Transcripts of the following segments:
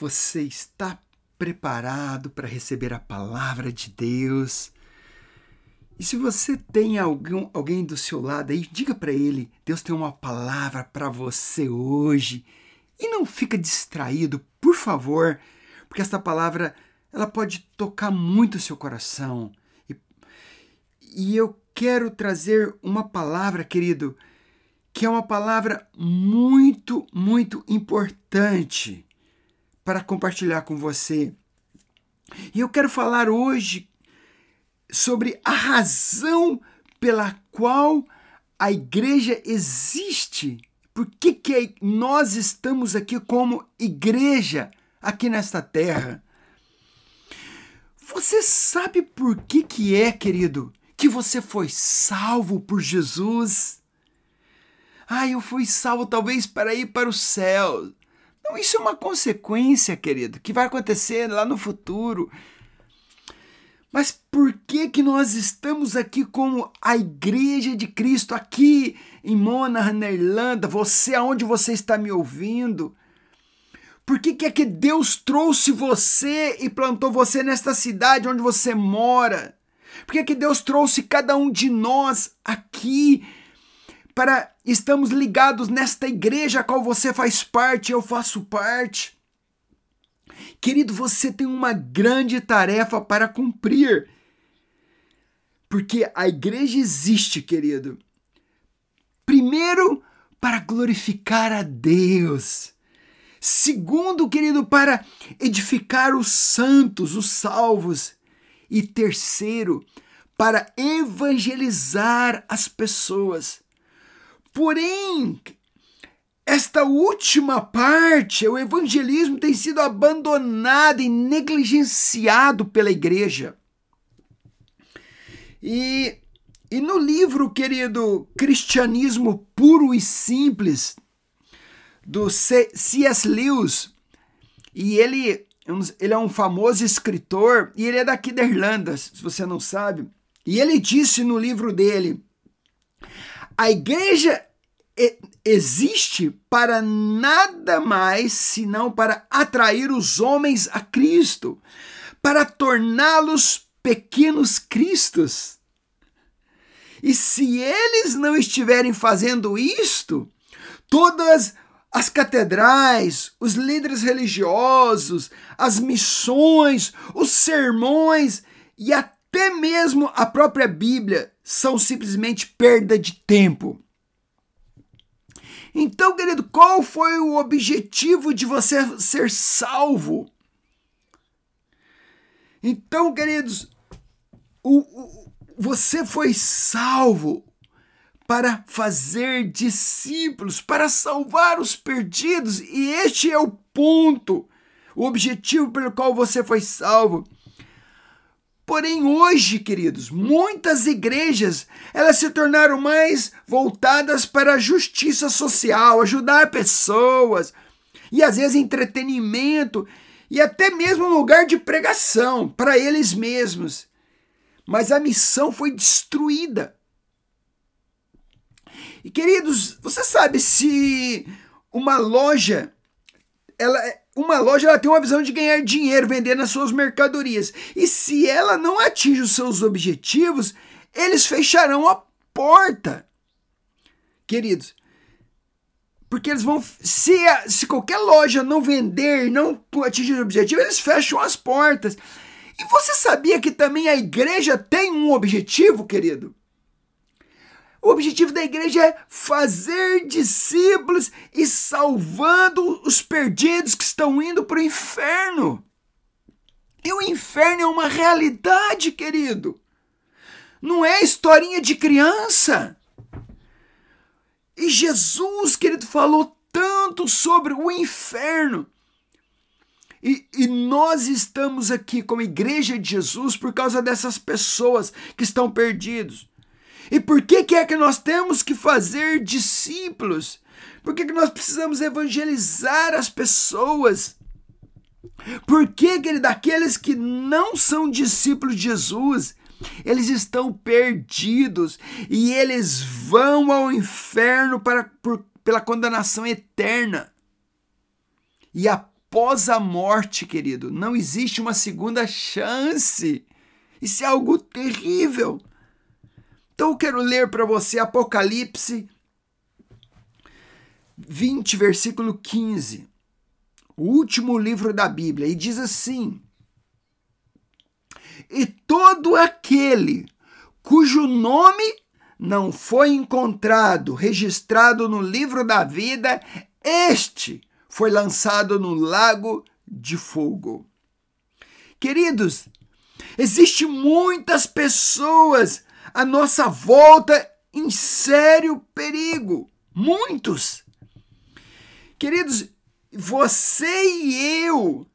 Você está preparado para receber a palavra de Deus? E se você tem algum, alguém do seu lado aí, diga para ele: Deus tem uma palavra para você hoje. E não fica distraído, por favor, porque essa palavra ela pode tocar muito o seu coração. E, e eu quero trazer uma palavra, querido, que é uma palavra muito, muito importante para compartilhar com você. E eu quero falar hoje sobre a razão pela qual a igreja existe. Por que, que nós estamos aqui como igreja aqui nesta terra? Você sabe por que, que é, querido, que você foi salvo por Jesus? Ah, eu fui salvo talvez para ir para o céu. Não, isso é uma consequência, querido, que vai acontecer lá no futuro. Mas por que que nós estamos aqui como a igreja de Cristo aqui em Monaghan, na Irlanda? Você aonde você está me ouvindo? Por que, que é que Deus trouxe você e plantou você nesta cidade onde você mora? Por que, que Deus trouxe cada um de nós aqui para estamos ligados nesta igreja a qual você faz parte, eu faço parte? Querido, você tem uma grande tarefa para cumprir. Porque a igreja existe, querido. Primeiro, para glorificar a Deus. Segundo, querido, para edificar os santos, os salvos. E terceiro, para evangelizar as pessoas. Porém, esta última parte, o evangelismo tem sido abandonado e negligenciado pela igreja. E, e no livro, querido, Cristianismo Puro e Simples, do C.S. Lewis, e ele, ele é um famoso escritor, e ele é daqui da Irlanda, se você não sabe. E ele disse no livro dele: a igreja existe para nada mais senão para atrair os homens a Cristo, para torná-los pequenos cristos. E se eles não estiverem fazendo isto, todas as catedrais, os líderes religiosos, as missões, os sermões e até mesmo a própria Bíblia são simplesmente perda de tempo. Então, querido, qual foi o objetivo de você ser salvo? Então, queridos, o, o, você foi salvo para fazer discípulos, para salvar os perdidos, e este é o ponto, o objetivo pelo qual você foi salvo. Porém, hoje, queridos, muitas igrejas elas se tornaram mais voltadas para a justiça social, ajudar pessoas, e às vezes entretenimento, e até mesmo lugar de pregação para eles mesmos. Mas a missão foi destruída. E queridos, você sabe se uma loja ela uma loja ela tem uma visão de ganhar dinheiro vendendo as suas mercadorias. E se ela não atinge os seus objetivos, eles fecharão a porta. Queridos, porque eles vão. Se, se qualquer loja não vender, não atingir o objetivo, eles fecham as portas. E você sabia que também a igreja tem um objetivo, querido? O objetivo da igreja é fazer discípulos e salvando os perdidos que estão indo para o inferno. E o inferno é uma realidade, querido. Não é historinha de criança. E Jesus, querido, falou tanto sobre o inferno. E, e, nós estamos aqui como igreja de Jesus por causa dessas pessoas que estão perdidos. E por que, que é que nós temos que fazer discípulos? Por que, que nós precisamos evangelizar as pessoas? Por que, que daqueles que não são discípulos de Jesus, eles estão perdidos e eles vão ao inferno para, por, pela condenação eterna? E após a morte, querido. Não existe uma segunda chance. Isso é algo terrível. Então eu quero ler para você Apocalipse 20, versículo 15. O último livro da Bíblia. E diz assim: E todo aquele cujo nome não foi encontrado, registrado no livro da vida, este foi lançado no lago de fogo. Queridos, existe muitas pessoas à nossa volta em sério perigo, muitos. Queridos, você e eu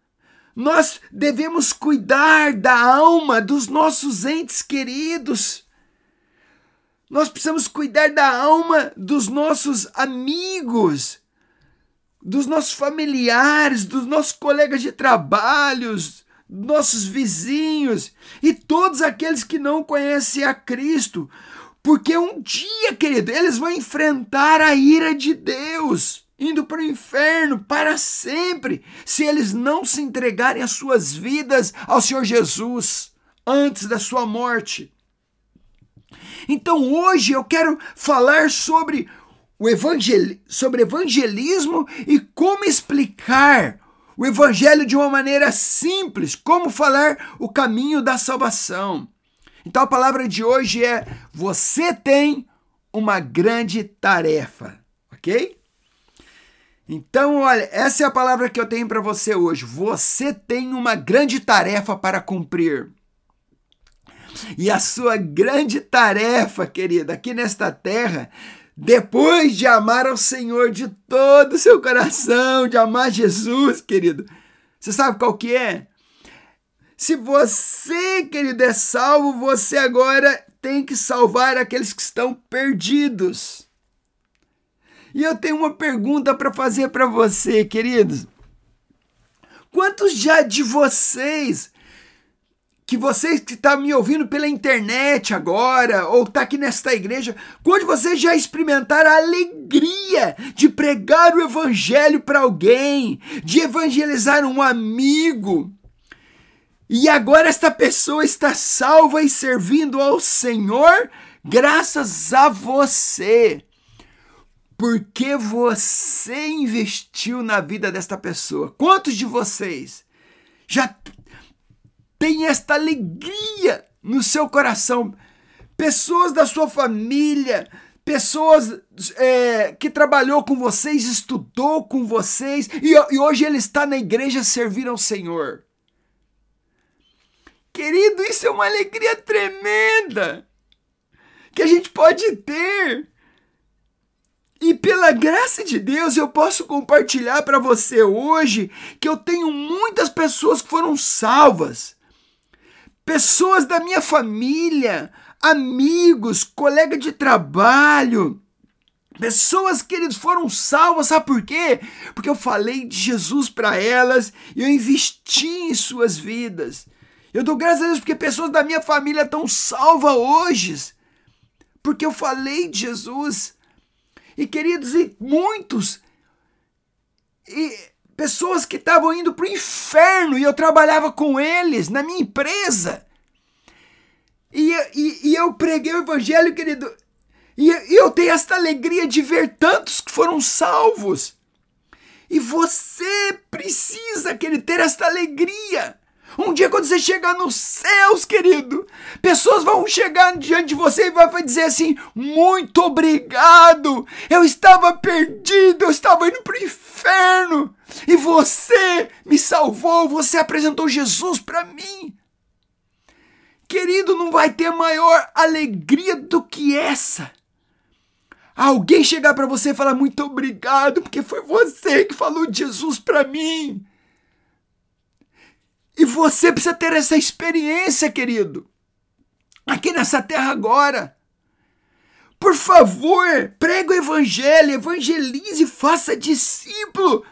nós devemos cuidar da alma dos nossos entes queridos. Nós precisamos cuidar da alma dos nossos amigos, dos nossos familiares, dos nossos colegas de trabalhos, nossos vizinhos e todos aqueles que não conhecem a Cristo. Porque um dia, querido, eles vão enfrentar a ira de Deus indo para o inferno para sempre, se eles não se entregarem as suas vidas ao Senhor Jesus antes da sua morte. Então hoje eu quero falar sobre o evangel... sobre evangelismo e como explicar o evangelho de uma maneira simples, como falar o caminho da salvação. Então a palavra de hoje é: você tem uma grande tarefa, ok? Então, olha, essa é a palavra que eu tenho para você hoje. Você tem uma grande tarefa para cumprir. E a sua grande tarefa, querida, aqui nesta terra, depois de amar ao Senhor de todo o seu coração, de amar Jesus, querido, você sabe qual que é? Se você, querido, é salvo, você agora tem que salvar aqueles que estão perdidos. E eu tenho uma pergunta para fazer para você, queridos. Quantos já de vocês que vocês que estão tá me ouvindo pela internet agora, ou está aqui nesta igreja, quando vocês já experimentaram a alegria de pregar o evangelho para alguém, de evangelizar um amigo, e agora esta pessoa está salva e servindo ao Senhor, graças a você porque você investiu na vida desta pessoa. Quantos de vocês já tem esta alegria no seu coração? Pessoas da sua família, pessoas é, que trabalhou com vocês, estudou com vocês e, e hoje ele está na igreja servir ao Senhor. Querido, isso é uma alegria tremenda que a gente pode ter e pela graça de Deus eu posso compartilhar para você hoje que eu tenho muitas pessoas que foram salvas. Pessoas da minha família, amigos, colega de trabalho, Pessoas, queridos, foram salvas, sabe por quê? Porque eu falei de Jesus para elas e eu investi em suas vidas. Eu dou graças a Deus porque pessoas da minha família estão salvas hoje, porque eu falei de Jesus. E queridos, e muitos e pessoas que estavam indo para o inferno e eu trabalhava com eles na minha empresa. E, e, e eu preguei o evangelho, querido, e, e eu tenho esta alegria de ver tantos que foram salvos. E você precisa, querer ter esta alegria. Um dia, quando você chegar nos céus, querido, pessoas vão chegar diante de você e vai dizer assim: Muito obrigado! Eu estava perdido, eu estava indo para o inferno e você me salvou, você apresentou Jesus para mim. Querido, não vai ter maior alegria do que essa. Alguém chegar para você e falar muito obrigado, porque foi você que falou de Jesus para mim. E você precisa ter essa experiência, querido. Aqui nessa terra agora. Por favor, pregue o evangelho, evangelize, faça discípulo.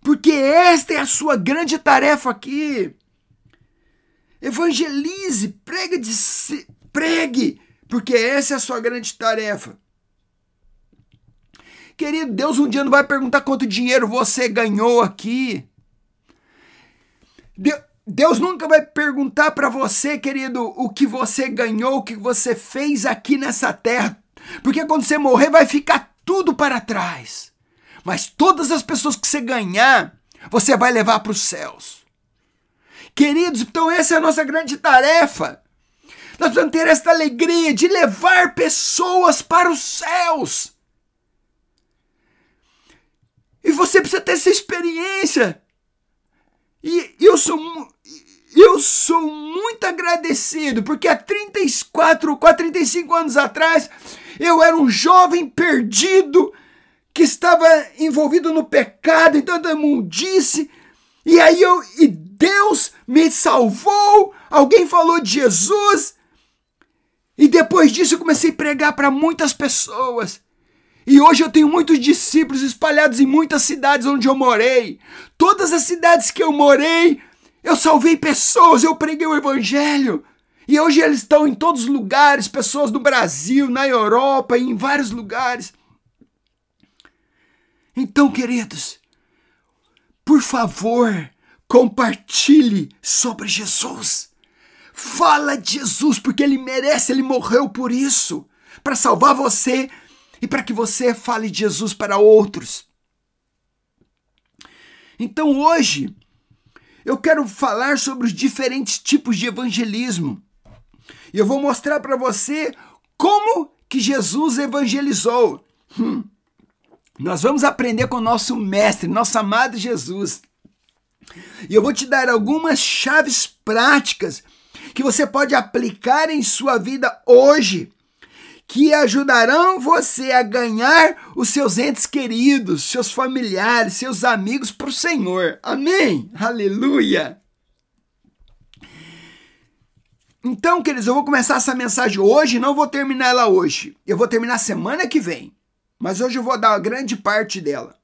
Porque esta é a sua grande tarefa aqui. Evangelize, pregue, pregue, porque essa é a sua grande tarefa. Querido, Deus um dia não vai perguntar quanto dinheiro você ganhou aqui. Deus nunca vai perguntar para você, querido, o que você ganhou, o que você fez aqui nessa terra. Porque quando você morrer, vai ficar tudo para trás. Mas todas as pessoas que você ganhar, você vai levar para os céus. Queridos, então essa é a nossa grande tarefa. Nós precisamos ter esta alegria de levar pessoas para os céus. E você precisa ter essa experiência. E eu sou, eu sou muito agradecido, porque há 34, 35 anos atrás, eu era um jovem perdido que estava envolvido no pecado, em tanta imundice. E aí eu, e Deus me salvou. Alguém falou de Jesus. E depois disso eu comecei a pregar para muitas pessoas. E hoje eu tenho muitos discípulos espalhados em muitas cidades onde eu morei. Todas as cidades que eu morei, eu salvei pessoas, eu preguei o evangelho. E hoje eles estão em todos os lugares, pessoas do Brasil, na Europa em vários lugares. Então, queridos, por favor, compartilhe sobre Jesus. Fala de Jesus, porque ele merece, ele morreu por isso para salvar você e para que você fale de Jesus para outros. Então hoje eu quero falar sobre os diferentes tipos de evangelismo. E eu vou mostrar para você como que Jesus evangelizou. Hum. Nós vamos aprender com o nosso mestre, nosso amado Jesus. E eu vou te dar algumas chaves práticas que você pode aplicar em sua vida hoje, que ajudarão você a ganhar os seus entes queridos, seus familiares, seus amigos para o Senhor. Amém? Aleluia! Então, queridos, eu vou começar essa mensagem hoje, não vou terminar ela hoje. Eu vou terminar semana que vem. Mas hoje eu vou dar uma grande parte dela.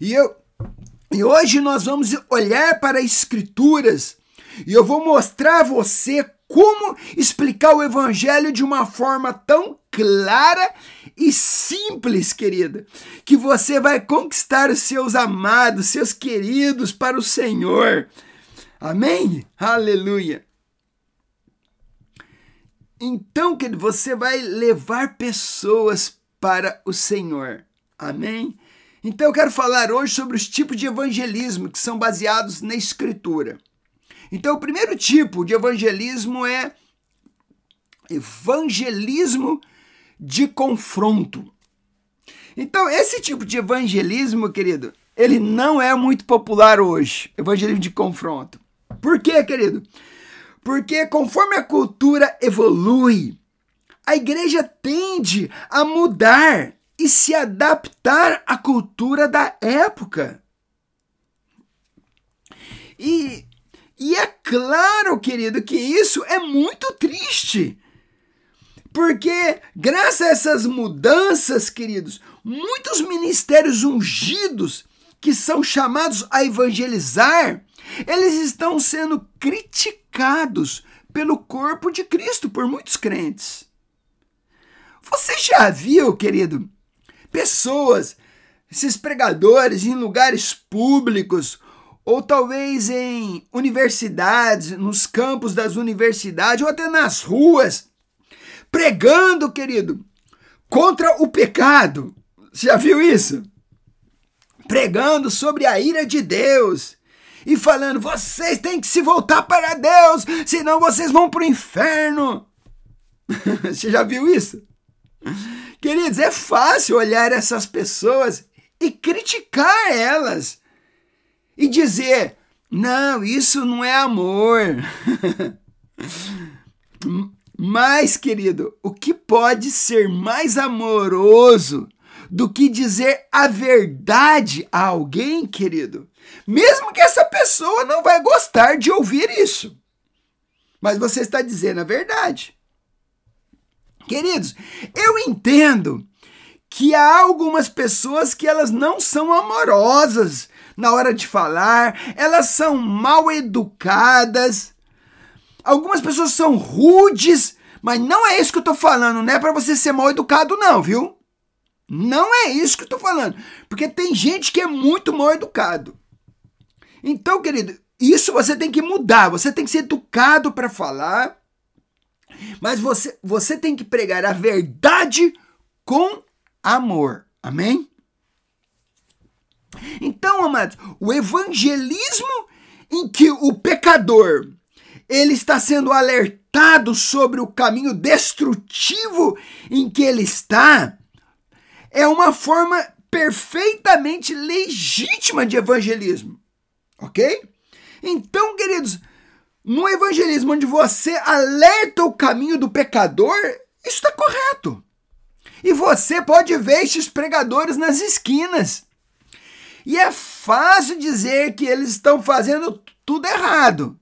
E eu e hoje nós vamos olhar para as escrituras e eu vou mostrar a você como explicar o evangelho de uma forma tão clara e simples, querida, que você vai conquistar os seus amados, seus queridos para o Senhor. Amém? Aleluia. Então, que você vai levar pessoas para o Senhor. Amém? Então eu quero falar hoje sobre os tipos de evangelismo que são baseados na Escritura. Então, o primeiro tipo de evangelismo é evangelismo de confronto. Então, esse tipo de evangelismo, querido, ele não é muito popular hoje, evangelismo de confronto. Por quê, querido? Porque conforme a cultura evolui, a igreja tende a mudar e se adaptar à cultura da época. E, e é claro, querido, que isso é muito triste. Porque, graças a essas mudanças, queridos, muitos ministérios ungidos que são chamados a evangelizar eles estão sendo criticados pelo corpo de Cristo por muitos crentes. Você já viu, querido, pessoas, esses pregadores em lugares públicos, ou talvez em universidades, nos campos das universidades, ou até nas ruas, pregando, querido, contra o pecado. Você já viu isso? Pregando sobre a ira de Deus e falando: vocês têm que se voltar para Deus, senão vocês vão para o inferno. Você já viu isso? Queridos, é fácil olhar essas pessoas e criticar elas e dizer: não, isso não é amor. Mas, querido, o que pode ser mais amoroso do que dizer a verdade a alguém, querido? Mesmo que essa pessoa não vai gostar de ouvir isso. Mas você está dizendo a verdade. Queridos, eu entendo que há algumas pessoas que elas não são amorosas na hora de falar, elas são mal educadas. Algumas pessoas são rudes, mas não é isso que eu estou falando, não é para você ser mal educado não, viu? Não é isso que eu estou falando, porque tem gente que é muito mal educado. Então, querido, isso você tem que mudar, você tem que ser educado para falar, mas você, você tem que pregar a verdade com amor. Amém? Então, amados, o evangelismo em que o pecador ele está sendo alertado sobre o caminho destrutivo em que ele está, é uma forma perfeitamente legítima de evangelismo. Ok? Então, queridos, no evangelismo onde você alerta o caminho do pecador, isso está correto. E você pode ver esses pregadores nas esquinas. E é fácil dizer que eles estão fazendo tudo errado.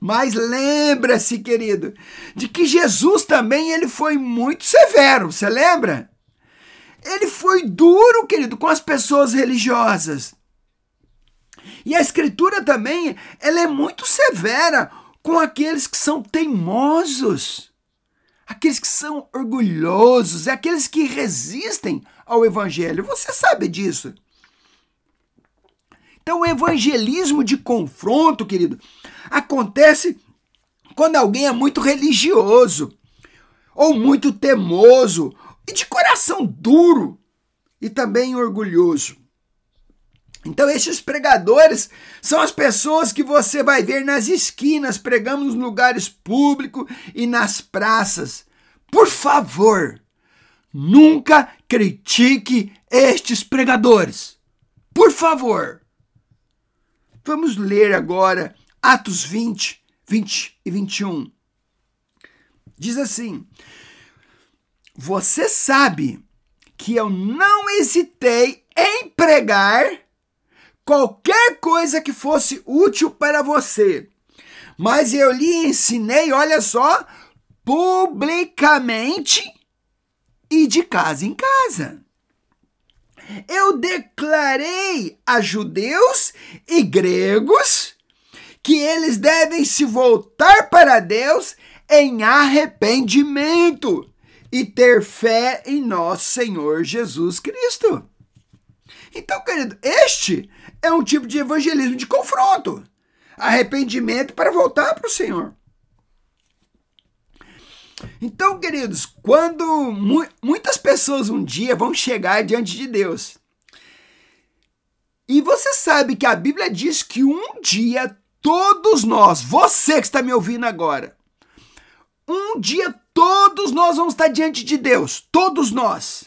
Mas lembra-se, querido, de que Jesus também ele foi muito severo, você lembra? Ele foi duro, querido, com as pessoas religiosas. E a escritura também, ela é muito severa com aqueles que são teimosos, aqueles que são orgulhosos, é aqueles que resistem ao evangelho. Você sabe disso. Então, o evangelismo de confronto, querido, acontece quando alguém é muito religioso, ou muito temoso, e de coração duro, e também orgulhoso. Então, esses pregadores são as pessoas que você vai ver nas esquinas, pregando nos lugares públicos e nas praças. Por favor, nunca critique estes pregadores. Por favor. Vamos ler agora Atos 20, 20 e 21. Diz assim: Você sabe que eu não hesitei em pregar qualquer coisa que fosse útil para você. Mas eu lhe ensinei, olha só, publicamente e de casa em casa. Eu declarei a judeus e gregos que eles devem se voltar para Deus em arrependimento e ter fé em nosso Senhor Jesus Cristo. Então, querido, este é um tipo de evangelismo de confronto. Arrependimento para voltar para o Senhor. Então, queridos, quando mu muitas pessoas um dia vão chegar diante de Deus, e você sabe que a Bíblia diz que um dia todos nós, você que está me ouvindo agora, um dia todos nós vamos estar diante de Deus, todos nós.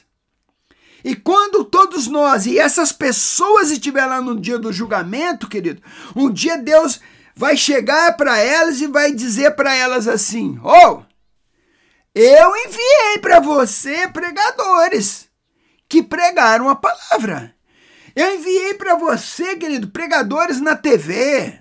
E quando todos nós e essas pessoas estiverem lá no dia do julgamento, querido, um dia Deus vai chegar para elas e vai dizer para elas assim: Oh, eu enviei para você pregadores que pregaram a palavra. Eu enviei para você, querido, pregadores na TV.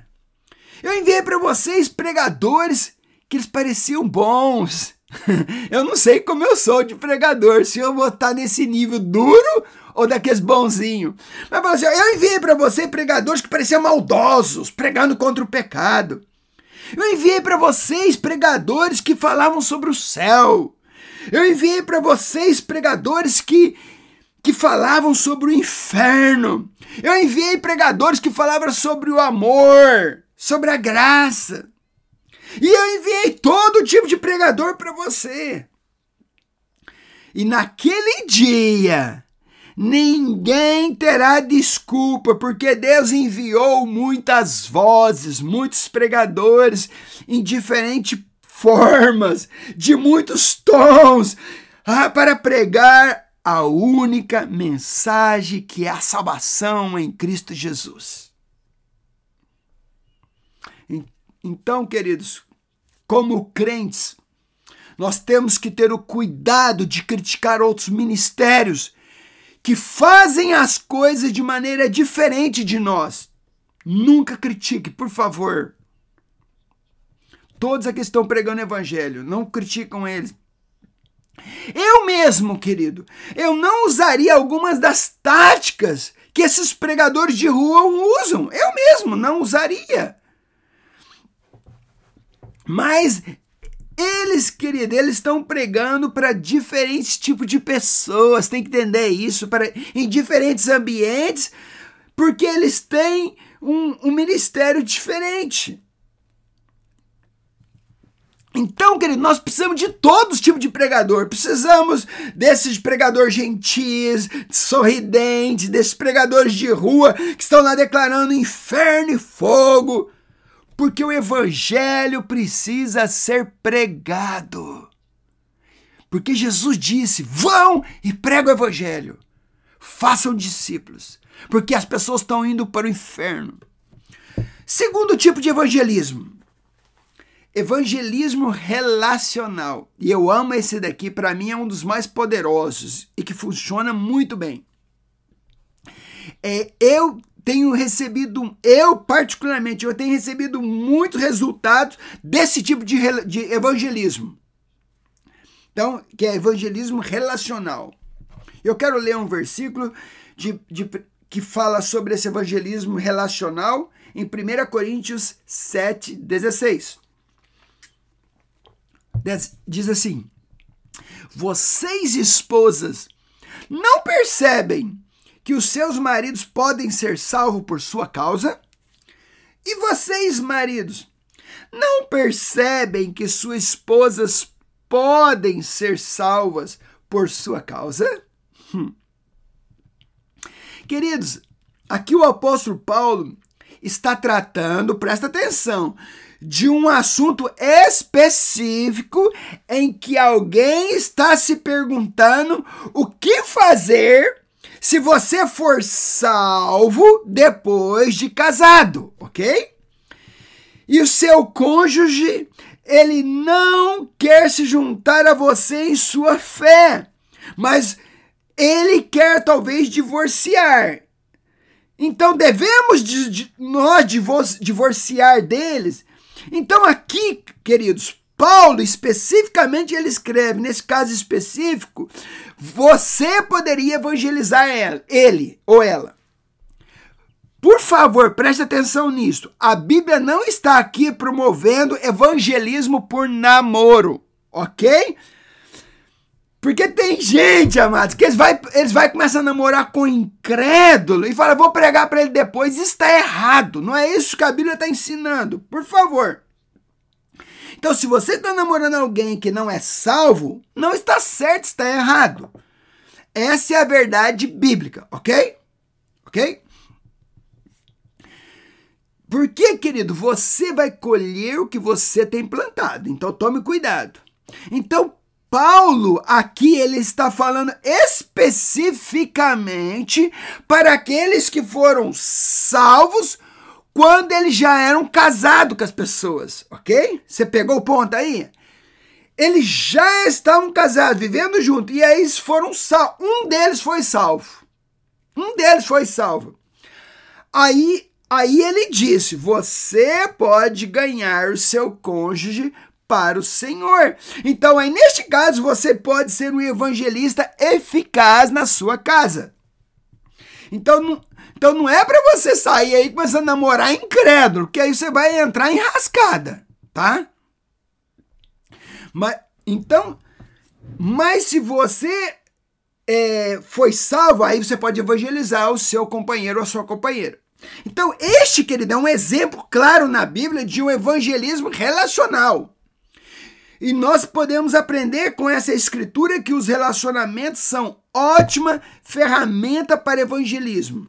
Eu enviei para vocês pregadores que eles pareciam bons eu não sei como eu sou de pregador, se eu vou estar nesse nível duro ou daqueles bonzinhos. Mas assim, eu enviei para você pregadores que pareciam maldosos, pregando contra o pecado. Eu enviei para vocês pregadores que falavam sobre o céu. Eu enviei para vocês pregadores que que falavam sobre o inferno. Eu enviei pregadores que falavam sobre o amor, sobre a graça. E eu enviei todo tipo de pregador para você. E naquele dia, ninguém terá desculpa, porque Deus enviou muitas vozes, muitos pregadores em diferentes formas, de muitos tons, ah, para pregar a única mensagem que é a salvação em Cristo Jesus. Então, queridos, como crentes, nós temos que ter o cuidado de criticar outros ministérios que fazem as coisas de maneira diferente de nós. Nunca critique, por favor. Todos aqui estão pregando evangelho, não criticam eles. Eu mesmo, querido, eu não usaria algumas das táticas que esses pregadores de rua usam. Eu mesmo não usaria. Mas eles, querido, eles estão pregando para diferentes tipos de pessoas, tem que entender isso, para em diferentes ambientes, porque eles têm um, um ministério diferente. Então, querido, nós precisamos de todos os tipos de pregador. Precisamos desses pregadores gentis, sorridentes, desses pregadores de rua que estão lá declarando inferno e fogo. Porque o evangelho precisa ser pregado. Porque Jesus disse: vão e pregam o evangelho. Façam discípulos. Porque as pessoas estão indo para o inferno. Segundo tipo de evangelismo Evangelismo relacional. E eu amo esse daqui, para mim é um dos mais poderosos e que funciona muito bem. É, eu tenho recebido, eu particularmente, eu tenho recebido muitos resultados desse tipo de, de evangelismo. Então, que é evangelismo relacional. Eu quero ler um versículo de, de, que fala sobre esse evangelismo relacional em 1 Coríntios 7, 16 diz assim: Vocês, esposas, não percebem que os seus maridos podem ser salvos por sua causa? E vocês, maridos, não percebem que suas esposas podem ser salvas por sua causa? Hum. Queridos, aqui o apóstolo Paulo está tratando, presta atenção, de um assunto específico em que alguém está se perguntando o que fazer se você for salvo depois de casado, ok? E o seu cônjuge, ele não quer se juntar a você em sua fé, mas ele quer talvez divorciar. Então devemos de, de, nós divorciar deles então, aqui, queridos, Paulo especificamente ele escreve, nesse caso específico, você poderia evangelizar ele ou ela. Por favor, preste atenção nisso. A Bíblia não está aqui promovendo evangelismo por namoro, ok? Porque tem gente, amados, que eles vai, eles vai começar a namorar com incrédulo e fala, vou pregar para ele depois. Isso está errado. Não é isso que a Bíblia está ensinando. Por favor. Então, se você está namorando alguém que não é salvo, não está certo, está errado. Essa é a verdade bíblica, ok? Ok? Porque, querido, você vai colher o que você tem plantado. Então, tome cuidado. Então, Paulo aqui ele está falando especificamente para aqueles que foram salvos quando eles já eram casados com as pessoas, ok? Você pegou o ponto aí? Eles já estavam casados, vivendo junto, e aí eles foram salvos. Um deles foi salvo. Um deles foi salvo. Aí, aí ele disse: Você pode ganhar o seu cônjuge para o Senhor. Então, aí neste caso, você pode ser um evangelista eficaz na sua casa. Então, então não é para você sair aí começando a namorar incrédulo, que aí você vai entrar em rascada, tá? Mas então, mas se você é, foi salvo, aí você pode evangelizar o seu companheiro ou a sua companheira. Então, este, querido, é um exemplo claro na Bíblia de um evangelismo relacional. E nós podemos aprender com essa escritura que os relacionamentos são ótima ferramenta para evangelismo.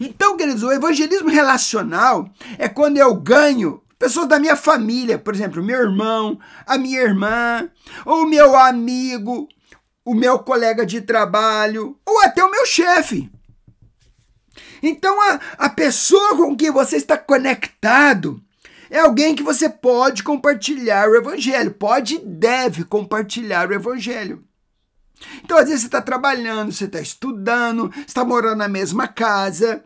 Então, queridos, o evangelismo relacional é quando eu ganho pessoas da minha família, por exemplo, meu irmão, a minha irmã, ou meu amigo, o meu colega de trabalho, ou até o meu chefe. Então, a, a pessoa com quem você está conectado é alguém que você pode compartilhar o evangelho, pode e deve compartilhar o evangelho. Então, às vezes, você está trabalhando, você está estudando, está morando na mesma casa,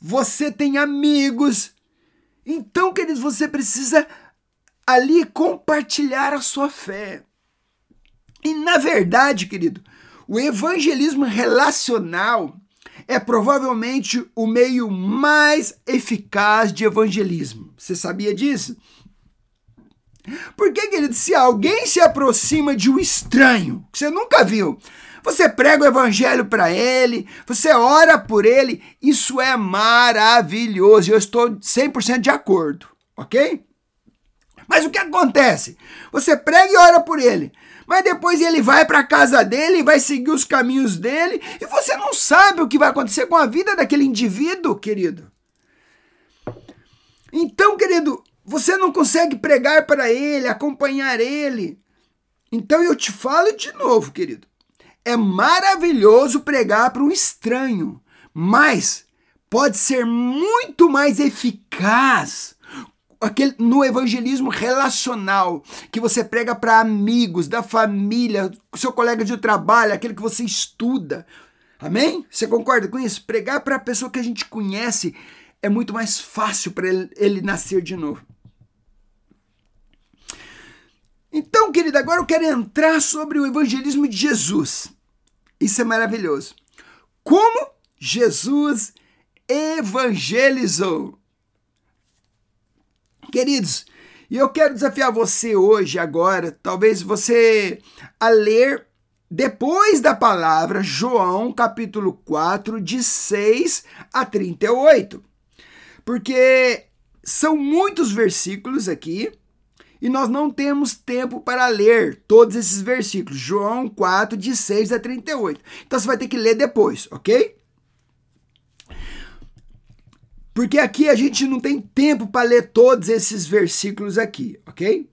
você tem amigos. Então, queridos, você precisa ali compartilhar a sua fé. E, na verdade, querido, o evangelismo relacional é provavelmente o meio mais eficaz de evangelismo. Você sabia disso? Porque, querido, se alguém se aproxima de um estranho que você nunca viu, você prega o evangelho para ele, você ora por ele, isso é maravilhoso. Eu estou 100% de acordo, ok? Mas o que acontece? Você prega e ora por ele, mas depois ele vai para a casa dele, vai seguir os caminhos dele, e você não sabe o que vai acontecer com a vida daquele indivíduo, querido. Então, querido, você não consegue pregar para ele, acompanhar ele. Então eu te falo de novo, querido. É maravilhoso pregar para um estranho, mas pode ser muito mais eficaz aquele, no evangelismo relacional, que você prega para amigos, da família, seu colega de trabalho, aquele que você estuda. Amém? Você concorda com isso? Pregar para a pessoa que a gente conhece é muito mais fácil para ele, ele nascer de novo. Então, querida, agora eu quero entrar sobre o evangelismo de Jesus. Isso é maravilhoso. Como Jesus evangelizou. Queridos, e eu quero desafiar você hoje, agora, talvez você a ler depois da palavra João, capítulo 4, de 6 a 38. Porque são muitos versículos aqui e nós não temos tempo para ler todos esses versículos. João 4, de 6 a 38. Então você vai ter que ler depois, ok? Porque aqui a gente não tem tempo para ler todos esses versículos aqui, ok?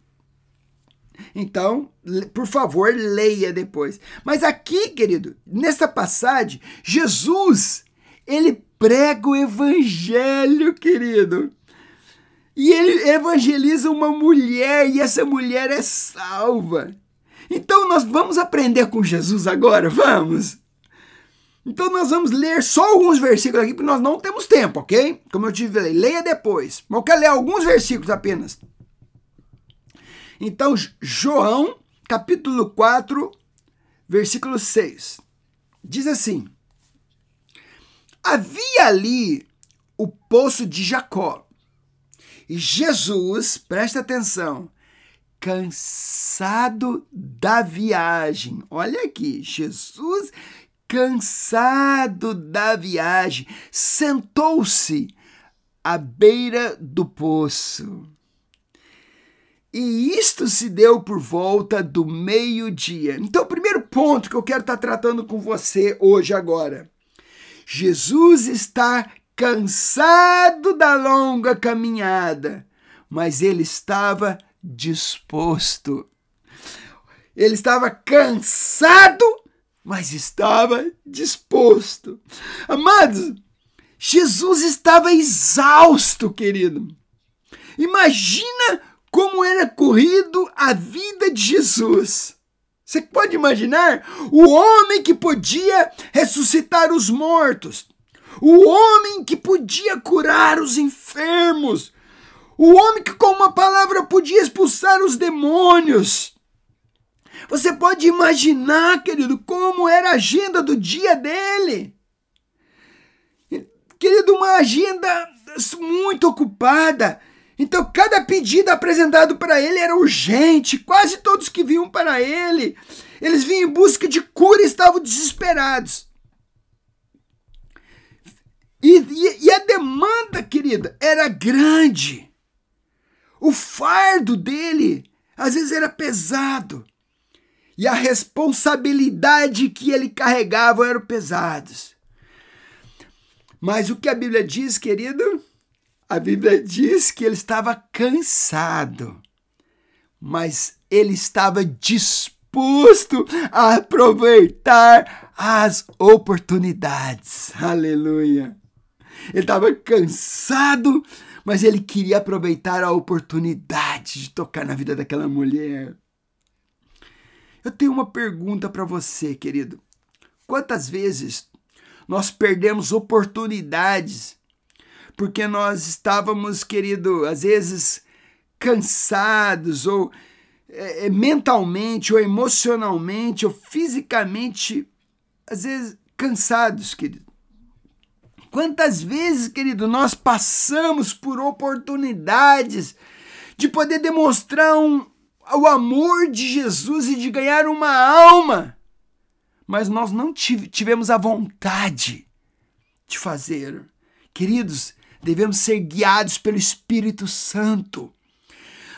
Então, por favor, leia depois. Mas aqui, querido, nessa passagem, Jesus, ele prega o evangelho, querido. E ele evangeliza uma mulher e essa mulher é salva. Então nós vamos aprender com Jesus agora, vamos? Então nós vamos ler só alguns versículos aqui, porque nós não temos tempo, ok? Como eu te falei, leia depois. Mas eu quero ler alguns versículos apenas. Então, João, capítulo 4, versículo 6. Diz assim: Havia ali o poço de Jacó e Jesus, presta atenção, cansado da viagem. Olha aqui, Jesus, cansado da viagem, sentou-se à beira do poço. E isto se deu por volta do meio-dia. Então, o primeiro ponto que eu quero estar tratando com você hoje, agora. Jesus está cansado da longa caminhada, mas ele estava disposto. Ele estava cansado, mas estava disposto. Amados, Jesus estava exausto, querido. Imagina como era corrido a vida de Jesus. Você pode imaginar o homem que podia ressuscitar os mortos, o homem que podia curar os enfermos, o homem que com uma palavra podia expulsar os demônios. Você pode imaginar, querido, como era a agenda do dia dele. Querido, uma agenda muito ocupada. Então, cada pedido apresentado para ele era urgente. Quase todos que vinham para ele, eles vinham em busca de cura e estavam desesperados. E, e, e a demanda, querida, era grande. O fardo dele, às vezes, era pesado. E a responsabilidade que ele carregava eram pesados. Mas o que a Bíblia diz, querido? A Bíblia diz que ele estava cansado, mas ele estava disposto a aproveitar as oportunidades. Aleluia! Ele estava cansado, mas ele queria aproveitar a oportunidade de tocar na vida daquela mulher. Eu tenho uma pergunta para você, querido. Quantas vezes nós perdemos oportunidades porque nós estávamos, querido, às vezes cansados ou é, mentalmente ou emocionalmente ou fisicamente, às vezes cansados, querido. Quantas vezes, querido, nós passamos por oportunidades de poder demonstrar um, o amor de Jesus e de ganhar uma alma. Mas nós não tivemos a vontade de fazer. Queridos, devemos ser guiados pelo Espírito Santo.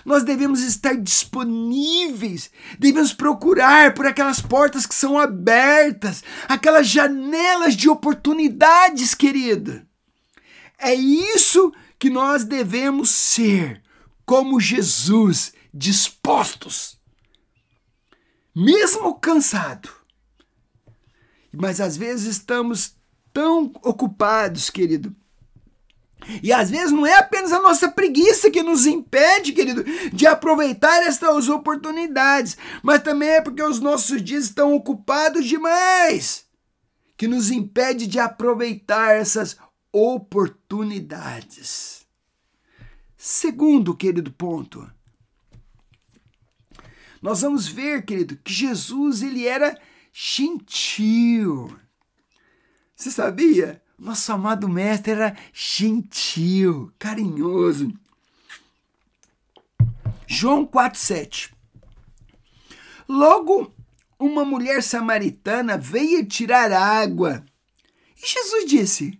Nós devemos estar disponíveis, devemos procurar por aquelas portas que são abertas, aquelas janelas de oportunidades, querida. É isso que nós devemos ser, como Jesus, dispostos, mesmo cansado. Mas às vezes estamos tão ocupados, querido, e às vezes não é apenas a nossa preguiça que nos impede, querido, de aproveitar estas oportunidades, mas também é porque os nossos dias estão ocupados demais, que nos impede de aproveitar essas oportunidades. Segundo, querido ponto, nós vamos ver, querido, que Jesus ele era gentil. Você sabia? Nosso amado mestre era gentil, carinhoso. João 4,7 Logo, uma mulher samaritana veio tirar água. E Jesus disse: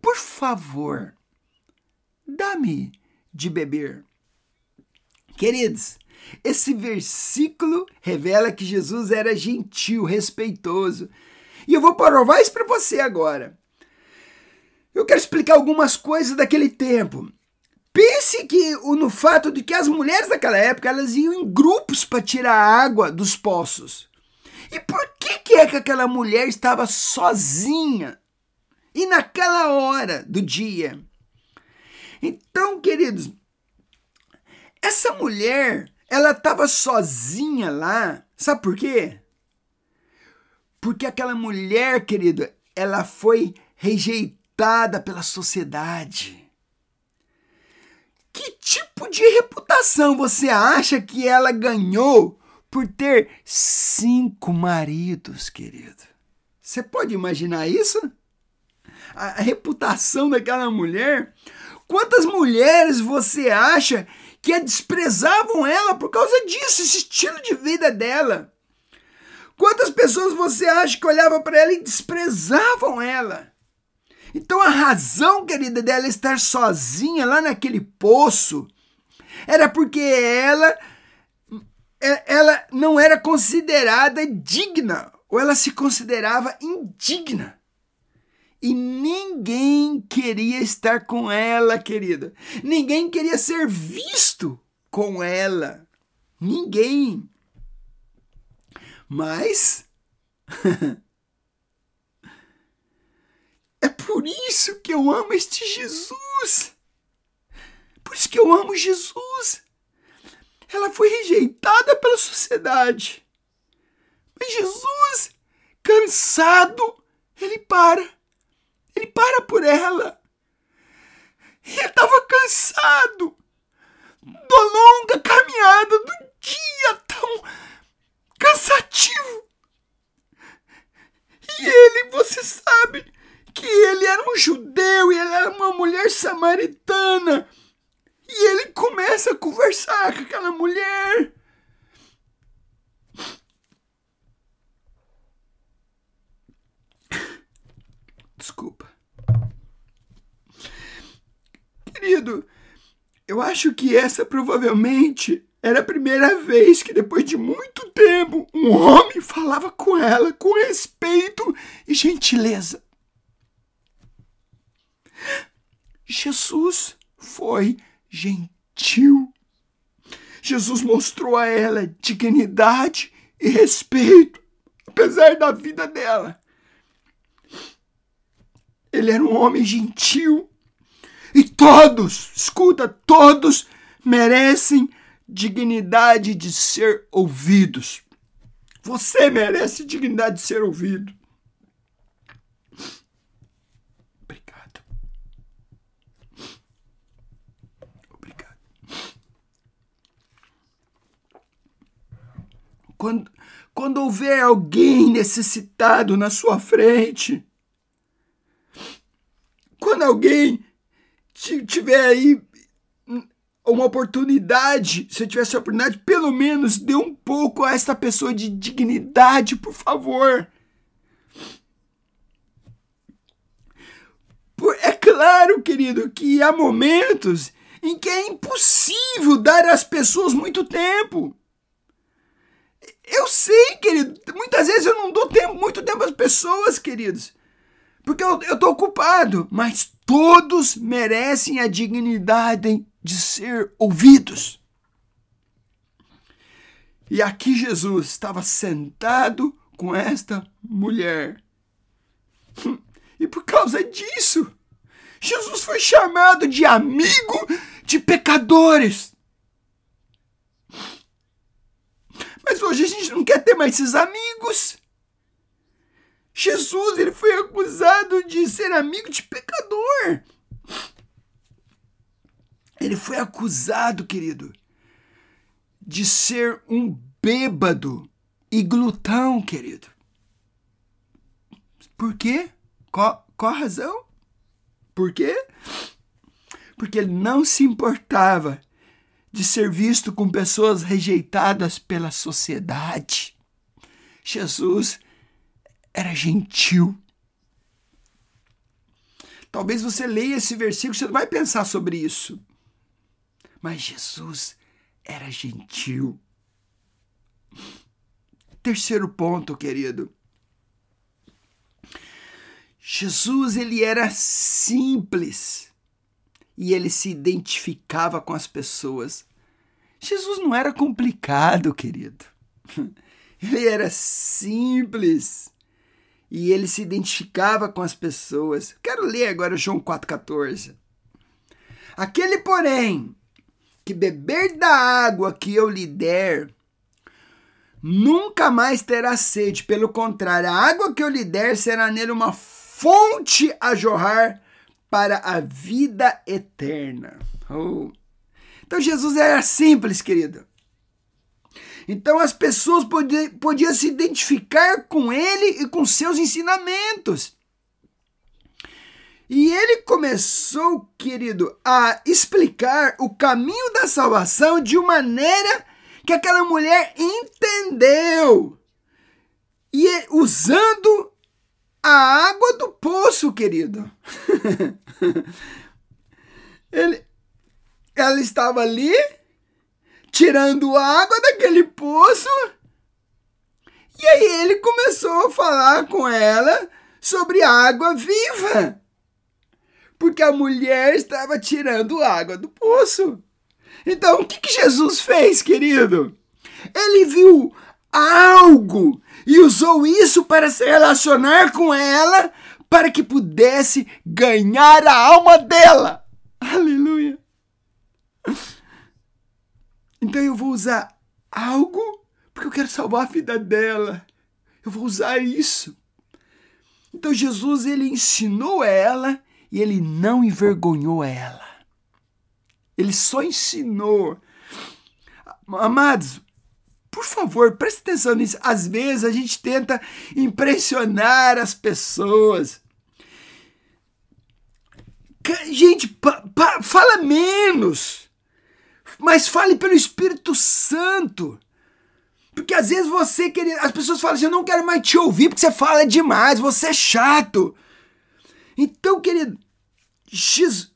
Por favor, dá-me de beber. Queridos, esse versículo revela que Jesus era gentil, respeitoso. E eu vou provar isso para você agora. Eu quero explicar algumas coisas daquele tempo. Pense que no fato de que as mulheres daquela época elas iam em grupos para tirar água dos poços. E por que, que é que aquela mulher estava sozinha? E naquela hora do dia? Então, queridos, essa mulher, ela estava sozinha lá. Sabe por quê? Porque aquela mulher, querido, ela foi rejeitada pela sociedade. Que tipo de reputação você acha que ela ganhou por ter cinco maridos, querido? Você pode imaginar isso? A, reputação daquela mulher? Quantas mulheres você acha que desprezavam ela por causa disso, esse estilo de vida dela? Quantas pessoas você acha que olhavam para ela e desprezavam ela? Então a razão, querida, dela estar sozinha lá naquele poço era porque ela é, ela não era considerada digna, ou ela se considerava indigna. E ninguém queria estar com ela, querida. Ninguém queria ser visto com ela. Ninguém. Mas É por isso que eu amo este Jesus. Por isso que eu amo Jesus. Ela foi rejeitada pela sociedade. Mas Jesus, cansado, ele para. Ele para por ela. Ele estava cansado da longa caminhada, do dia tão cansativo. E ele, você sabe, que ele era um judeu e ela era uma mulher samaritana. E ele começa a conversar com aquela mulher. Desculpa. Querido, eu acho que essa provavelmente era a primeira vez que, depois de muito tempo, um homem falava com ela com respeito e gentileza. Jesus foi gentil. Jesus mostrou a ela dignidade e respeito, apesar da vida dela. Ele era um homem gentil. E todos, escuta, todos merecem dignidade de ser ouvidos. Você merece dignidade de ser ouvido. Quando, quando houver alguém necessitado na sua frente, quando alguém tiver aí uma oportunidade, se eu tivesse a oportunidade, pelo menos dê um pouco a esta pessoa de dignidade, por favor. É claro, querido, que há momentos em que é impossível dar às pessoas muito tempo. Eu sei, querido. Muitas vezes eu não dou tempo, muito tempo às pessoas, queridos. Porque eu, eu tô ocupado. Mas todos merecem a dignidade de ser ouvidos. E aqui Jesus estava sentado com esta mulher. E por causa disso, Jesus foi chamado de amigo de pecadores. Mas hoje a gente não quer ter mais esses amigos. Jesus ele foi acusado de ser amigo de pecador. Ele foi acusado, querido, de ser um bêbado e glutão, querido. Por quê? Qual, qual a razão? Por quê? Porque ele não se importava de ser visto com pessoas rejeitadas pela sociedade. Jesus era gentil. Talvez você leia esse versículo, você vai pensar sobre isso. Mas Jesus era gentil. Terceiro ponto, querido. Jesus ele era simples e ele se identificava com as pessoas. Jesus não era complicado, querido. Ele era simples e ele se identificava com as pessoas. Quero ler agora João 4,14. Aquele, porém, que beber da água que eu lhe der, nunca mais terá sede. Pelo contrário, a água que eu lhe der será nele uma fonte a jorrar para a vida eterna. Oh. Então Jesus era simples, querido. Então as pessoas podiam, podiam se identificar com ele e com seus ensinamentos. E ele começou, querido, a explicar o caminho da salvação de uma maneira que aquela mulher entendeu. E usando a água do poço, querido. ele, ela estava ali tirando água daquele poço. E aí ele começou a falar com ela sobre água viva porque a mulher estava tirando água do poço. Então, o que, que Jesus fez, querido? Ele viu algo e usou isso para se relacionar com ela para que pudesse ganhar a alma dela. Aleluia. Então eu vou usar algo porque eu quero salvar a vida dela. Eu vou usar isso. Então Jesus ele ensinou ela e ele não envergonhou ela. Ele só ensinou. Amados, por favor, preste atenção nisso. Às vezes a gente tenta impressionar as pessoas. Gente, pa, pa, fala menos, mas fale pelo Espírito Santo. Porque às vezes você, querido, as pessoas falam assim: Eu não quero mais te ouvir porque você fala demais, você é chato. Então, querido, Jesus,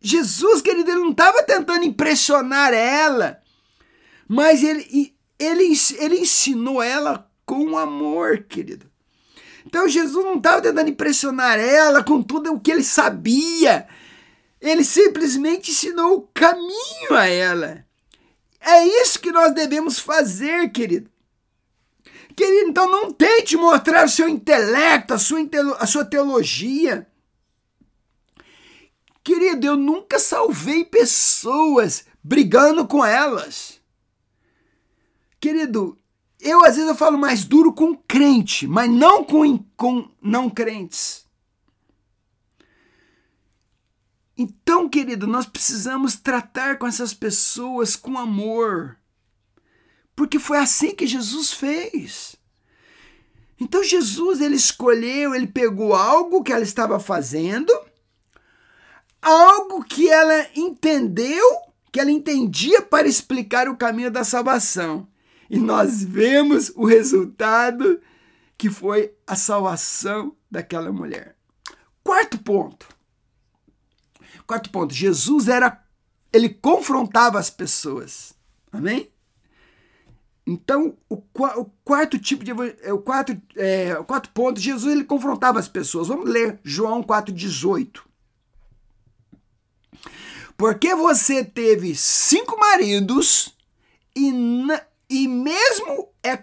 Jesus querido, ele não estava tentando impressionar ela, mas ele, ele, ele ensinou ela com amor, querido. Então Jesus não estava tentando impressionar ela com tudo o que ele sabia. Ele simplesmente ensinou o caminho a ela. É isso que nós devemos fazer, querido. Querido, então não tente mostrar o seu intelecto, a sua, a sua teologia. Querido, eu nunca salvei pessoas brigando com elas. Querido, eu às vezes eu falo mais duro com crente, mas não com, com não crentes. Então, querido, nós precisamos tratar com essas pessoas com amor. Porque foi assim que Jesus fez. Então Jesus ele escolheu, ele pegou algo que ela estava fazendo algo que ela entendeu que ela entendia para explicar o caminho da salvação. E nós vemos o resultado que foi a salvação daquela mulher. Quarto ponto. Quarto ponto, Jesus era ele confrontava as pessoas. Amém? Então, o, o quarto tipo de é, o quarto, é, o quarto ponto, Jesus ele confrontava as pessoas. Vamos ler João 4,18. Porque você teve cinco maridos e, e mesmo é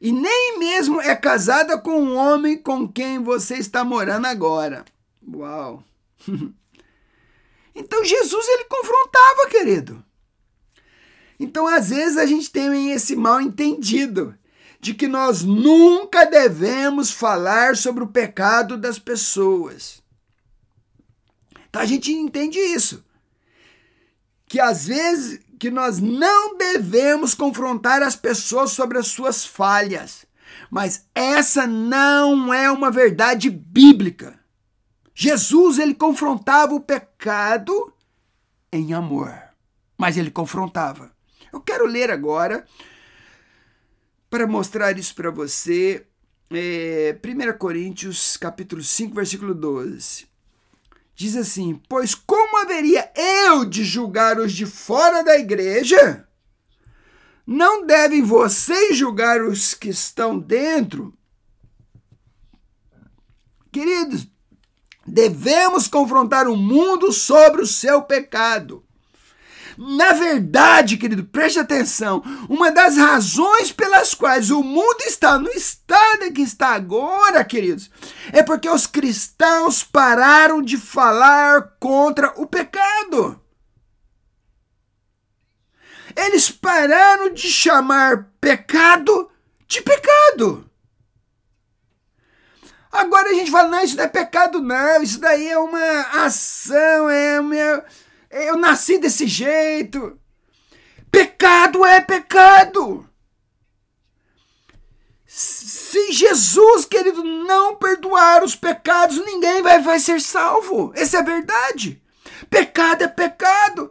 e nem mesmo é casada com um homem com quem você está morando agora. Uau! então Jesus ele confrontava, querido. Então, às vezes, a gente tem esse mal entendido de que nós nunca devemos falar sobre o pecado das pessoas. Então, a gente entende isso. Que às vezes que nós não devemos confrontar as pessoas sobre as suas falhas. Mas essa não é uma verdade bíblica. Jesus ele confrontava o pecado em amor, mas ele confrontava. Eu quero ler agora, para mostrar isso para você, é, 1 Coríntios capítulo 5, versículo 12. Diz assim: Pois como haveria eu de julgar os de fora da igreja? Não devem vocês julgar os que estão dentro? Queridos, devemos confrontar o mundo sobre o seu pecado. Na verdade, querido, preste atenção. Uma das razões pelas quais o mundo está no estado que está agora, queridos, é porque os cristãos pararam de falar contra o pecado. Eles pararam de chamar pecado de pecado. Agora a gente fala, não, isso não é pecado, não, isso daí é uma ação, é uma eu nasci desse jeito. Pecado é pecado. Se Jesus, querido, não perdoar os pecados, ninguém vai, vai ser salvo. Essa é a verdade. Pecado é pecado.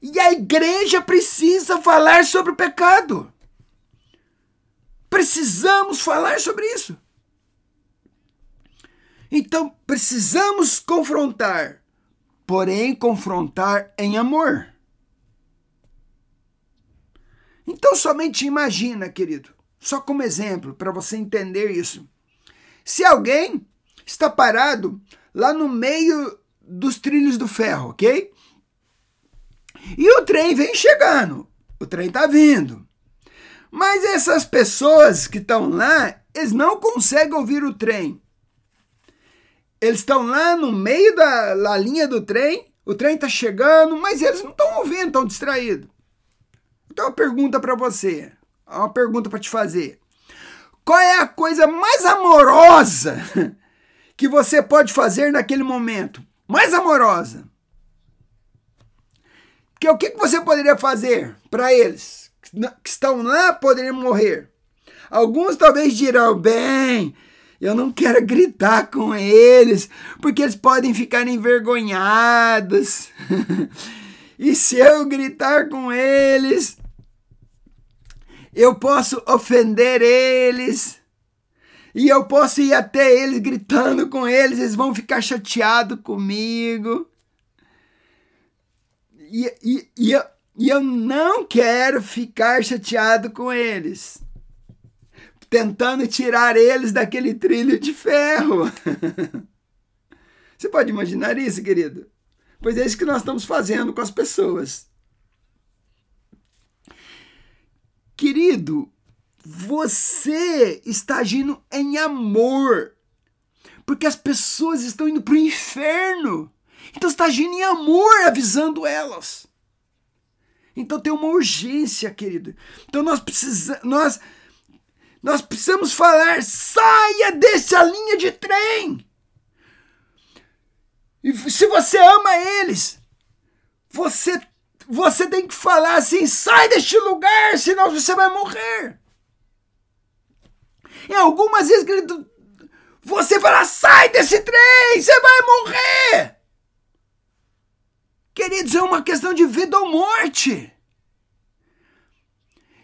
E a igreja precisa falar sobre o pecado. Precisamos falar sobre isso. Então, precisamos confrontar porém confrontar em amor. Então, somente imagina, querido, só como exemplo, para você entender isso. Se alguém está parado lá no meio dos trilhos do ferro, ok? E o trem vem chegando, o trem está vindo. Mas essas pessoas que estão lá, eles não conseguem ouvir o trem. Eles estão lá no meio da, da linha do trem, o trem está chegando, mas eles não estão ouvindo, estão distraídos. Então, uma pergunta para você, uma pergunta para te fazer. Qual é a coisa mais amorosa que você pode fazer naquele momento? Mais amorosa. Que o que você poderia fazer para eles que estão lá poderiam morrer? Alguns talvez dirão, bem, eu não quero gritar com eles, porque eles podem ficar envergonhados. e se eu gritar com eles, eu posso ofender eles. E eu posso ir até eles gritando com eles, eles vão ficar chateados comigo. E, e, e, eu, e eu não quero ficar chateado com eles tentando tirar eles daquele trilho de ferro. Você pode imaginar isso, querido? Pois é isso que nós estamos fazendo com as pessoas. Querido, você está agindo em amor. Porque as pessoas estão indo para o inferno. Então você está agindo em amor, avisando elas. Então tem uma urgência, querido. Então nós precisamos. Nós nós precisamos falar: saia dessa linha de trem. E se você ama eles, você você tem que falar assim: sai deste lugar, senão você vai morrer. E algumas vezes, você fala: sai desse trem, você vai morrer. Queridos, é uma questão de vida ou morte.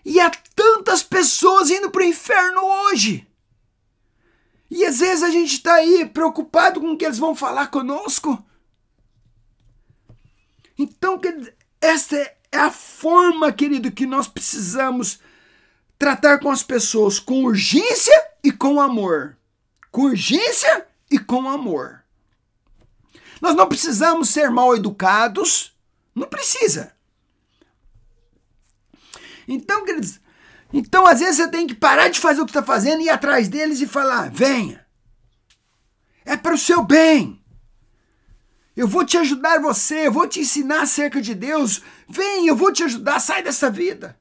E há tantas pessoas indo para o inferno hoje. E às vezes a gente está aí preocupado com o que eles vão falar conosco. Então, essa é a forma, querido, que nós precisamos tratar com as pessoas com urgência e com amor. Com urgência e com amor. Nós não precisamos ser mal educados, não precisa. Então, queridos, então às vezes você tem que parar de fazer o que está fazendo e ir atrás deles e falar: venha, é para o seu bem. Eu vou te ajudar você, eu vou te ensinar acerca de Deus. Vem, eu vou te ajudar, sai dessa vida.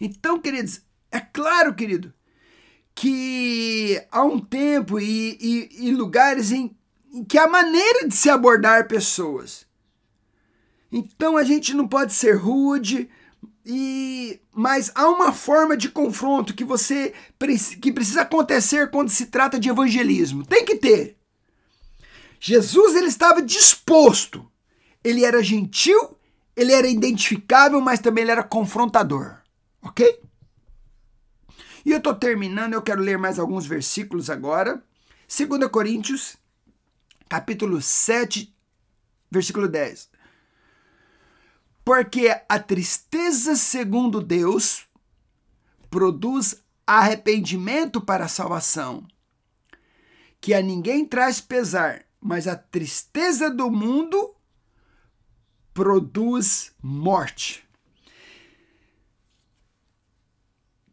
Então, queridos, é claro, querido, que há um tempo e, e, e lugares em, em que há maneira de se abordar pessoas. Então a gente não pode ser rude, e mas há uma forma de confronto que você que precisa acontecer quando se trata de evangelismo. Tem que ter. Jesus ele estava disposto. Ele era gentil, ele era identificável, mas também ele era confrontador. Ok? E eu estou terminando, eu quero ler mais alguns versículos agora. 2 Coríntios, capítulo 7, versículo 10. Porque a tristeza segundo Deus produz arrependimento para a salvação, que a ninguém traz pesar, mas a tristeza do mundo produz morte.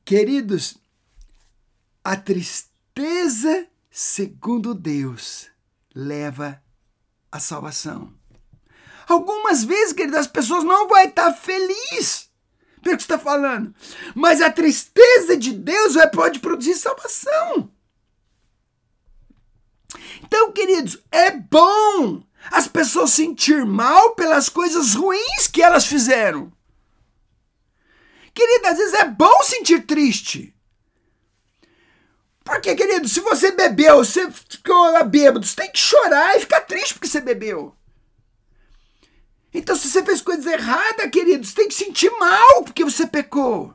Queridos, a tristeza segundo Deus leva à salvação. Algumas vezes, queridos, as pessoas não vão estar felizes pelo que está falando, mas a tristeza de Deus pode produzir salvação. Então, queridos, é bom as pessoas sentir mal pelas coisas ruins que elas fizeram. Querido, às vezes é bom sentir triste. Porque, querido, se você bebeu, você ficou lá bêbado, você tem que chorar e ficar triste porque você bebeu. Então, se você fez coisas erradas, querido, você tem que sentir mal porque você pecou.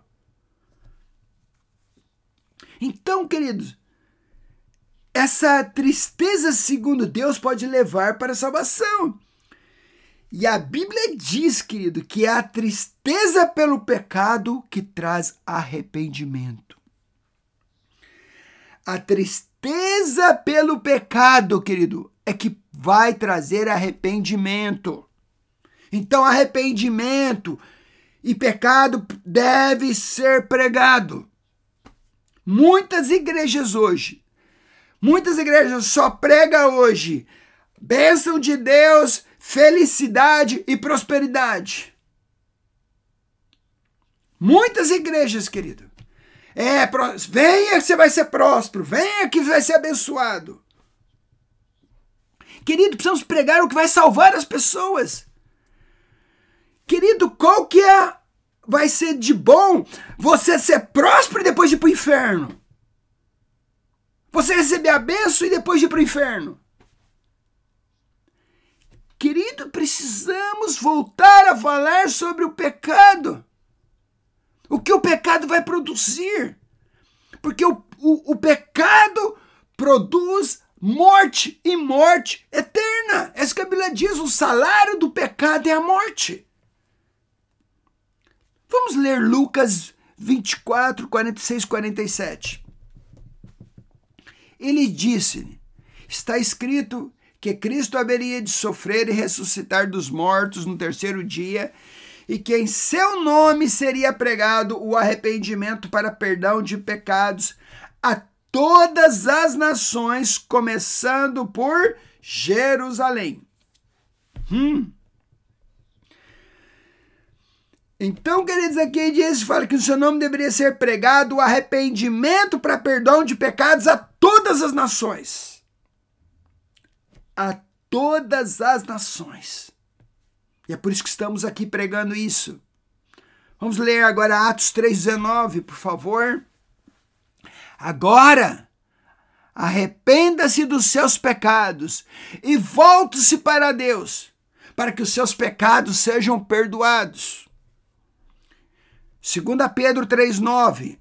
Então, queridos, essa tristeza, segundo Deus, pode levar para a salvação. E a Bíblia diz, querido, que é a tristeza pelo pecado que traz arrependimento. A tristeza pelo pecado, querido, é que vai trazer arrependimento. Então, arrependimento e pecado deve ser pregado. Muitas igrejas hoje Muitas igrejas só pregam hoje bênção de Deus, felicidade e prosperidade. Muitas igrejas, querido. É, venha que você vai ser próspero, venha que vai ser abençoado. Querido, precisamos pregar o que vai salvar as pessoas. Querido, qual que é, vai ser de bom você ser próspero e depois ir para o inferno? Você receber a benção e depois ir para o inferno. Querido, precisamos voltar a falar sobre o pecado. O que o pecado vai produzir. Porque o, o, o pecado produz morte e morte eterna. Essa que a Bíblia diz: o salário do pecado é a morte. Vamos ler Lucas 24, 46, 47 ele disse: Está escrito que Cristo haveria de sofrer e ressuscitar dos mortos no terceiro dia, e que em seu nome seria pregado o arrependimento para perdão de pecados a todas as nações, começando por Jerusalém. Hum. Então, queridos, aqui diz, fala que o seu nome deveria ser pregado o arrependimento para perdão de pecados a todas as nações. A todas as nações. E é por isso que estamos aqui pregando isso. Vamos ler agora Atos 3,19, por favor. Agora, arrependa-se dos seus pecados e volte-se para Deus, para que os seus pecados sejam perdoados. 2 Pedro 3,9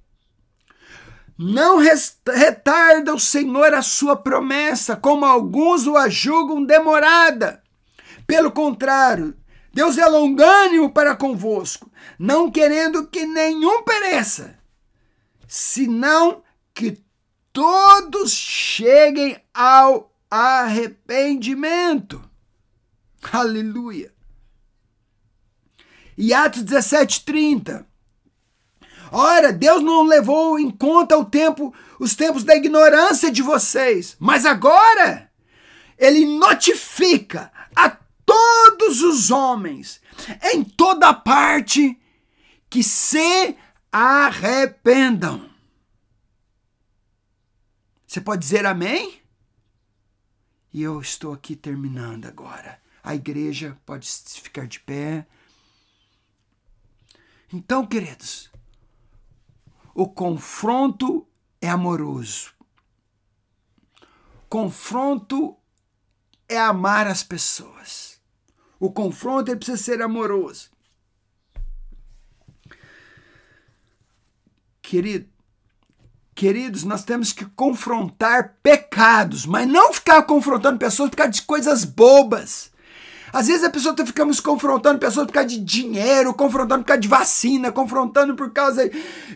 Não retarda o Senhor a sua promessa, como alguns o julgam demorada. Pelo contrário, Deus é longânimo para convosco, não querendo que nenhum pereça, senão que todos cheguem ao arrependimento. Aleluia. E Atos 17:30. Ora, Deus não levou em conta o tempo, os tempos da ignorância de vocês, mas agora ele notifica a todos os homens em toda parte que se arrependam. Você pode dizer amém? E eu estou aqui terminando agora. A igreja pode ficar de pé. Então, queridos, o confronto é amoroso. Confronto é amar as pessoas. O confronto ele precisa ser amoroso. Querido, queridos, nós temos que confrontar pecados, mas não ficar confrontando pessoas por causa de coisas bobas. Às vezes a pessoa está ficando confrontando pessoas por causa de dinheiro, confrontando por causa de vacina, confrontando por causa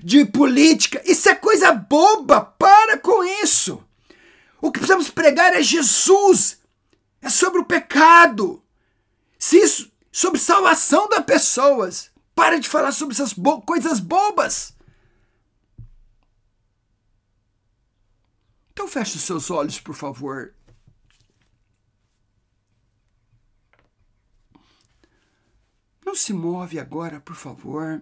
de política. Isso é coisa boba. Para com isso. O que precisamos pregar é Jesus. É sobre o pecado. Se isso, sobre salvação das pessoas. Para de falar sobre essas bo coisas bobas. Então feche os seus olhos, por favor. Não se move agora, por favor.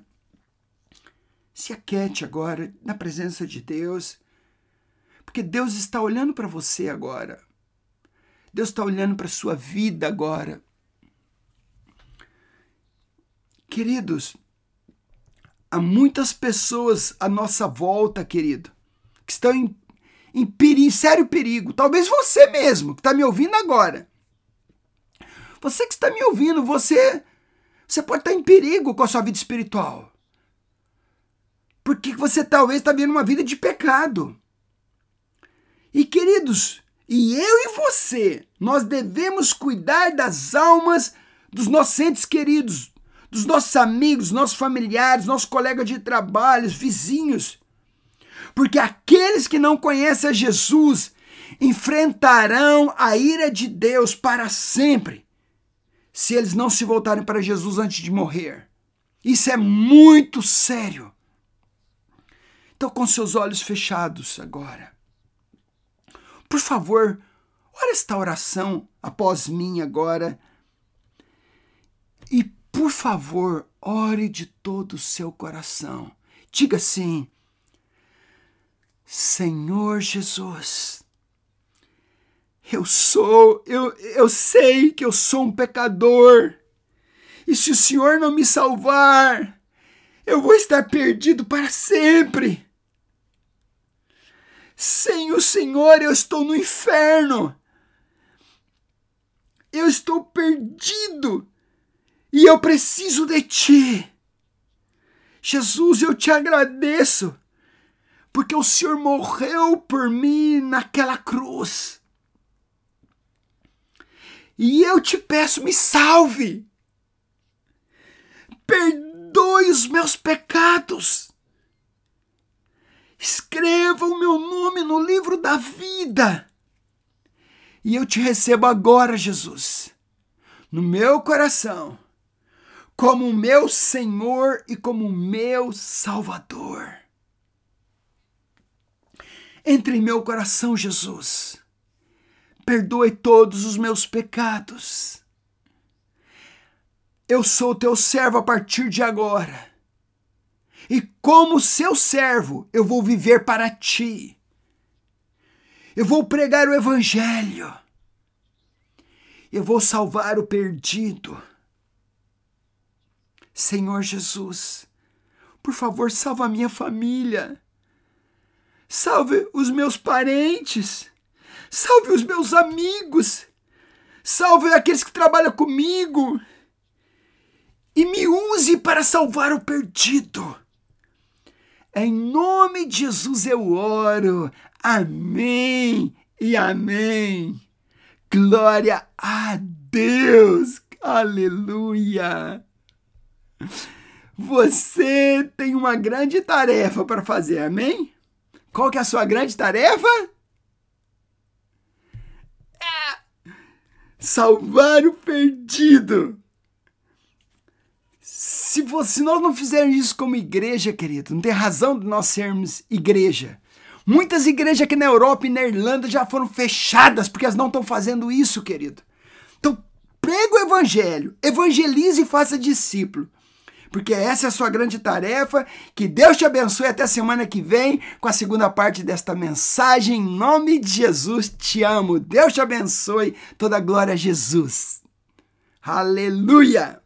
Se aquete agora na presença de Deus, porque Deus está olhando para você agora. Deus está olhando para a sua vida agora. Queridos, há muitas pessoas à nossa volta, querido, que estão em, em perigo, sério perigo. Talvez você mesmo, que está me ouvindo agora. Você que está me ouvindo, você você pode estar em perigo com a sua vida espiritual. Porque você talvez está vivendo uma vida de pecado. E queridos, e eu e você, nós devemos cuidar das almas dos nossos entes queridos, dos nossos amigos, nossos familiares, nossos colegas de trabalho, vizinhos. Porque aqueles que não conhecem a Jesus enfrentarão a ira de Deus para sempre se eles não se voltarem para Jesus antes de morrer. Isso é muito sério. Então, com seus olhos fechados agora, por favor, ore esta oração após mim agora. E, por favor, ore de todo o seu coração. Diga assim: Senhor Jesus, eu sou, eu, eu sei que eu sou um pecador. E se o Senhor não me salvar, eu vou estar perdido para sempre. Sem o Senhor, eu estou no inferno. Eu estou perdido e eu preciso de ti. Jesus, eu te agradeço, porque o Senhor morreu por mim naquela cruz. E eu te peço, me salve. Perdoe os meus pecados. Escreva o meu nome no livro da vida. E eu te recebo agora, Jesus, no meu coração, como o meu Senhor e como o meu Salvador. Entre em meu coração, Jesus perdoe todos os meus pecados. Eu sou teu servo a partir de agora. E como seu servo, eu vou viver para ti. Eu vou pregar o evangelho. Eu vou salvar o perdido. Senhor Jesus, por favor, salva a minha família. salve os meus parentes, salve os meus amigos, salve aqueles que trabalham comigo e me use para salvar o perdido. Em nome de Jesus eu oro. Amém e amém. Glória a Deus. Aleluia. Você tem uma grande tarefa para fazer, amém? Qual que é a sua grande tarefa? Salvar o perdido. Se, você, se nós não fizermos isso como igreja, querido, não tem razão de nós sermos igreja. Muitas igrejas aqui na Europa e na Irlanda já foram fechadas porque elas não estão fazendo isso, querido. Então, prega o evangelho, evangelize e faça discípulo. Porque essa é a sua grande tarefa. Que Deus te abençoe até semana que vem com a segunda parte desta mensagem. Em nome de Jesus, te amo. Deus te abençoe. Toda glória a Jesus. Aleluia!